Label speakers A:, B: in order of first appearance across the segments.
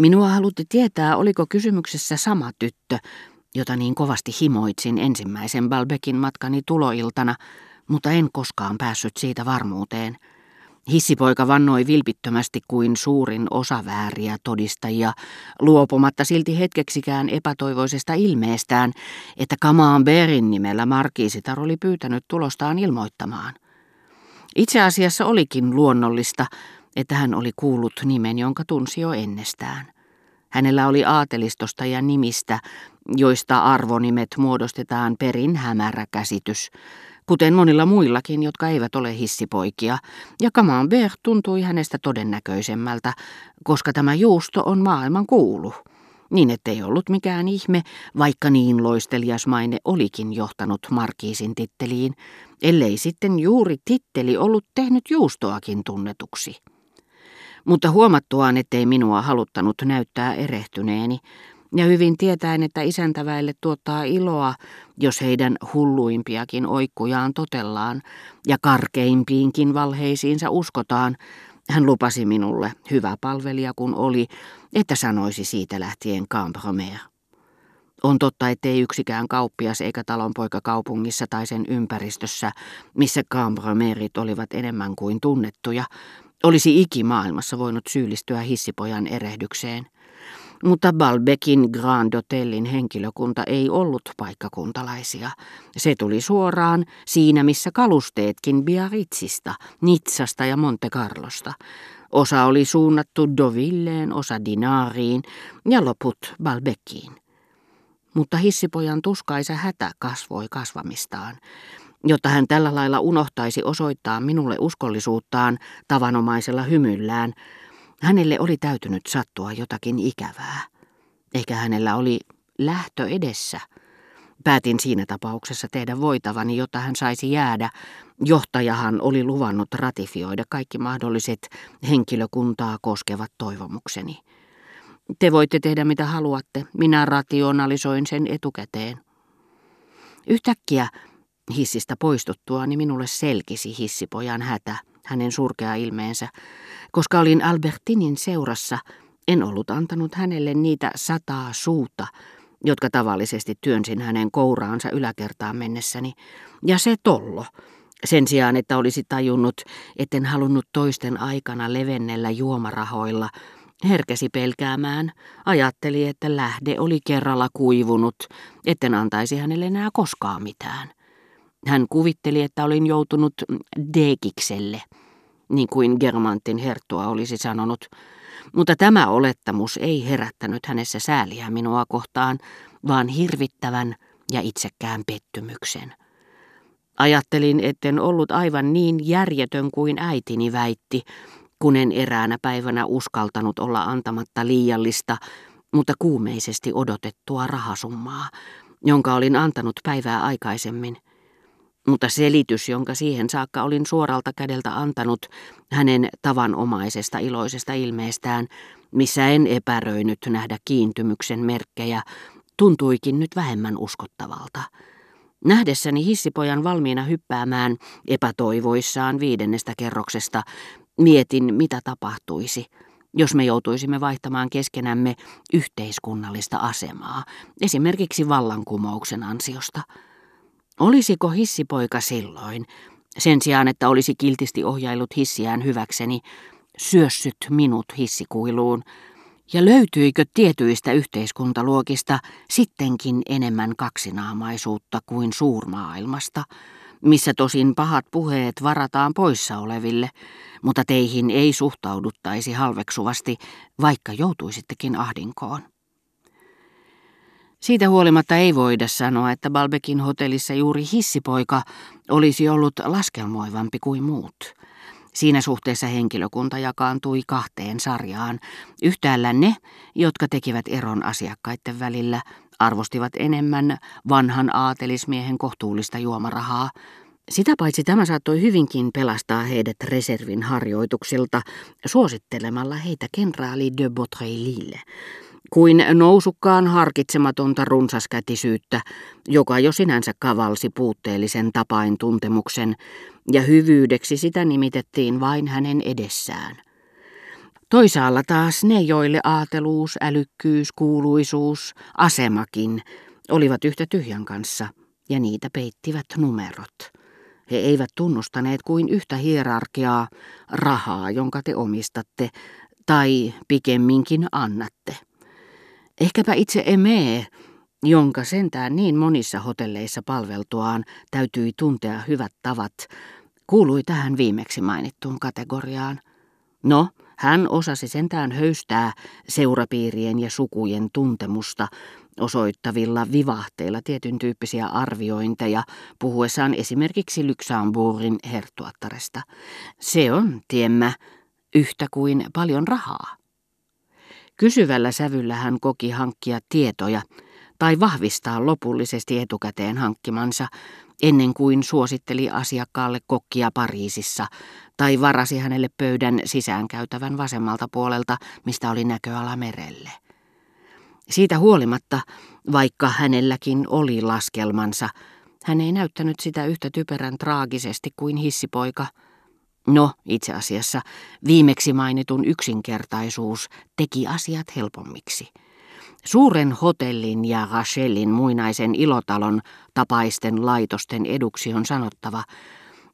A: Minua halutti tietää, oliko kysymyksessä sama tyttö, jota niin kovasti himoitsin ensimmäisen Balbekin matkani tuloiltana, mutta en koskaan päässyt siitä varmuuteen. Hissipoika vannoi vilpittömästi kuin suurin osa vääriä todistajia, luopumatta silti hetkeksikään epätoivoisesta ilmeestään, että Berin nimellä markiisitar oli pyytänyt tulostaan ilmoittamaan. Itse asiassa olikin luonnollista, että hän oli kuullut nimen, jonka tunsi jo ennestään. Hänellä oli aatelistosta ja nimistä, joista arvonimet muodostetaan perin hämärä käsitys, kuten monilla muillakin, jotka eivät ole hissipoikia, ja Camembert tuntui hänestä todennäköisemmältä, koska tämä juusto on maailman kuulu. Niin ettei ollut mikään ihme, vaikka niin loistelias maine olikin johtanut markiisin titteliin, ellei sitten juuri titteli ollut tehnyt juustoakin tunnetuksi. Mutta huomattuaan, ettei minua haluttanut näyttää erehtyneeni, ja hyvin tietäen, että isäntäväille tuottaa iloa, jos heidän hulluimpiakin oikkujaan totellaan ja karkeimpiinkin valheisiinsa uskotaan, hän lupasi minulle, hyvä palvelija kun oli, että sanoisi siitä lähtien Cambromer. On totta, ettei yksikään kauppias eikä talonpoika kaupungissa tai sen ympäristössä, missä Cambromerit olivat enemmän kuin tunnettuja, olisi ikimaailmassa voinut syyllistyä hissipojan erehdykseen. Mutta Balbekin Grand Hotellin henkilökunta ei ollut paikkakuntalaisia. Se tuli suoraan siinä, missä kalusteetkin Biarritzista, Nitsasta ja Monte Carlosta. Osa oli suunnattu Dovilleen, osa Dinariin ja loput Balbekiin. Mutta hissipojan tuskaisa hätä kasvoi kasvamistaan. Jotta hän tällä lailla unohtaisi osoittaa minulle uskollisuuttaan tavanomaisella hymyllään, Hänelle oli täytynyt sattua jotakin ikävää. Ehkä hänellä oli lähtö edessä. Päätin siinä tapauksessa tehdä voitavani, jotta hän saisi jäädä. Johtajahan oli luvannut ratifioida kaikki mahdolliset henkilökuntaa koskevat toivomukseni. Te voitte tehdä mitä haluatte. Minä rationalisoin sen etukäteen. Yhtäkkiä hissistä poistuttua, niin minulle selkisi hissipojan hätä hänen surkea ilmeensä. Koska olin Albertinin seurassa, en ollut antanut hänelle niitä sataa suuta, jotka tavallisesti työnsin hänen kouraansa yläkertaan mennessäni. Ja se tollo, sen sijaan, että olisi tajunnut, etten halunnut toisten aikana levennellä juomarahoilla, herkesi pelkäämään, ajatteli, että lähde oli kerralla kuivunut, etten antaisi hänelle enää koskaan mitään. Hän kuvitteli, että olin joutunut dekikselle, niin kuin Germantin herttua olisi sanonut, mutta tämä olettamus ei herättänyt hänessä sääliä minua kohtaan, vaan hirvittävän ja itsekään pettymyksen. Ajattelin, etten ollut aivan niin järjetön kuin äitini väitti, kun en eräänä päivänä uskaltanut olla antamatta liiallista, mutta kuumeisesti odotettua rahasummaa, jonka olin antanut päivää aikaisemmin – mutta selitys, jonka siihen saakka olin suoralta kädeltä antanut hänen tavanomaisesta iloisesta ilmeestään, missä en epäröinyt nähdä kiintymyksen merkkejä, tuntuikin nyt vähemmän uskottavalta. Nähdessäni hissipojan valmiina hyppäämään epätoivoissaan viidennestä kerroksesta, mietin mitä tapahtuisi, jos me joutuisimme vaihtamaan keskenämme yhteiskunnallista asemaa, esimerkiksi vallankumouksen ansiosta. Olisiko hissipoika silloin, sen sijaan että olisi kiltisti ohjaillut hissiään hyväkseni, syössyt minut hissikuiluun, ja löytyikö tietyistä yhteiskuntaluokista sittenkin enemmän kaksinaamaisuutta kuin suurmaailmasta, missä tosin pahat puheet varataan poissa oleville, mutta teihin ei suhtauduttaisi halveksuvasti, vaikka joutuisittekin ahdinkoon. Siitä huolimatta ei voida sanoa, että Balbekin hotellissa juuri hissipoika olisi ollut laskelmoivampi kuin muut. Siinä suhteessa henkilökunta jakaantui kahteen sarjaan. Yhtäällä ne, jotka tekivät eron asiakkaiden välillä, arvostivat enemmän vanhan aatelismiehen kohtuullista juomarahaa. Sitä paitsi tämä saattoi hyvinkin pelastaa heidät reservin harjoituksilta suosittelemalla heitä kenraali de Beautreillille, kuin nousukkaan harkitsematonta runsaskätisyyttä, joka jo sinänsä kavalsi puutteellisen tapain tuntemuksen, ja hyvyydeksi sitä nimitettiin vain hänen edessään. Toisaalla taas ne, joille aateluus, älykkyys, kuuluisuus, asemakin olivat yhtä tyhjän kanssa, ja niitä peittivät numerot. He eivät tunnustaneet kuin yhtä hierarkiaa, rahaa, jonka te omistatte, tai pikemminkin annatte. Ehkäpä itse emee, jonka sentään niin monissa hotelleissa palveltuaan täytyi tuntea hyvät tavat, kuului tähän viimeksi mainittuun kategoriaan. No, hän osasi sentään höystää seurapiirien ja sukujen tuntemusta osoittavilla vivahteilla tietyn tyyppisiä arviointeja puhuessaan esimerkiksi Luxemburgin hertuattaresta. Se on, tiemmä, yhtä kuin paljon rahaa. Kysyvällä sävyllä hän koki hankkia tietoja tai vahvistaa lopullisesti etukäteen hankkimansa, ennen kuin suositteli asiakkaalle kokkia Pariisissa tai varasi hänelle pöydän sisäänkäytävän vasemmalta puolelta, mistä oli näköala merelle. Siitä huolimatta, vaikka hänelläkin oli laskelmansa, hän ei näyttänyt sitä yhtä typerän traagisesti kuin hissipoika. No, itse asiassa viimeksi mainitun yksinkertaisuus teki asiat helpommiksi. Suuren hotellin ja Rachelin muinaisen ilotalon tapaisten laitosten eduksi on sanottava,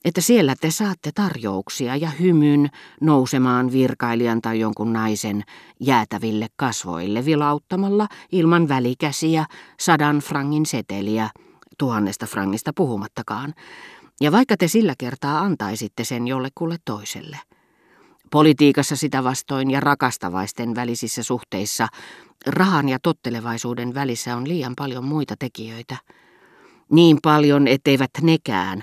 A: että siellä te saatte tarjouksia ja hymyn nousemaan virkailijan tai jonkun naisen jäätäville kasvoille vilauttamalla ilman välikäsiä sadan frangin seteliä, tuhannesta frangista puhumattakaan, ja vaikka te sillä kertaa antaisitte sen jollekulle toiselle. Politiikassa sitä vastoin ja rakastavaisten välisissä suhteissa rahan ja tottelevaisuuden välissä on liian paljon muita tekijöitä. Niin paljon, etteivät nekään,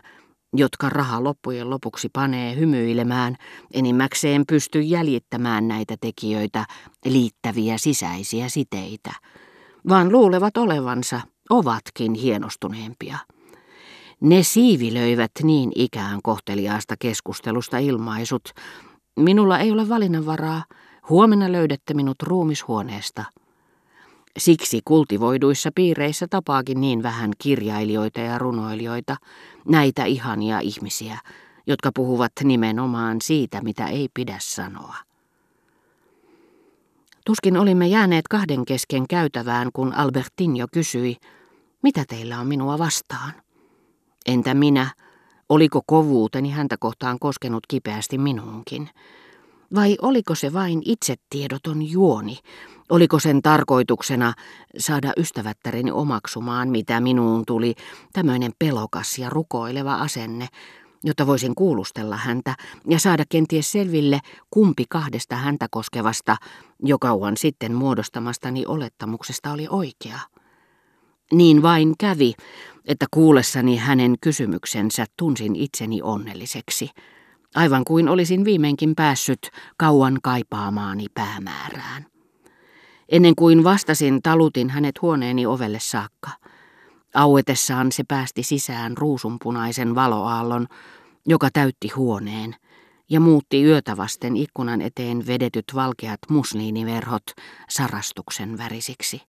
A: jotka raha loppujen lopuksi panee hymyilemään, enimmäkseen pysty jäljittämään näitä tekijöitä liittäviä sisäisiä siteitä, vaan luulevat olevansa, ovatkin hienostuneempia. Ne siivilöivät niin ikään kohteliaasta keskustelusta ilmaisut, minulla ei ole valinnanvaraa, huomenna löydätte minut ruumishuoneesta. Siksi kultivoiduissa piireissä tapaakin niin vähän kirjailijoita ja runoilijoita, näitä ihania ihmisiä, jotka puhuvat nimenomaan siitä, mitä ei pidä sanoa. Tuskin olimme jääneet kahden kesken käytävään, kun Albertinho kysyi, mitä teillä on minua vastaan? Entä minä? Oliko kovuuteni häntä kohtaan koskenut kipeästi minuunkin? Vai oliko se vain itsetiedoton juoni? Oliko sen tarkoituksena saada ystävättäreni omaksumaan, mitä minuun tuli, tämmöinen pelokas ja rukoileva asenne, jotta voisin kuulustella häntä ja saada kenties selville, kumpi kahdesta häntä koskevasta, jo kauan sitten muodostamastani olettamuksesta oli oikea. Niin vain kävi, että kuullessani hänen kysymyksensä tunsin itseni onnelliseksi – aivan kuin olisin viimeinkin päässyt kauan kaipaamaani päämäärään. Ennen kuin vastasin, talutin hänet huoneeni ovelle saakka. Auetessaan se päästi sisään ruusunpunaisen valoaallon, joka täytti huoneen, ja muutti yötä vasten ikkunan eteen vedetyt valkeat musliiniverhot sarastuksen värisiksi.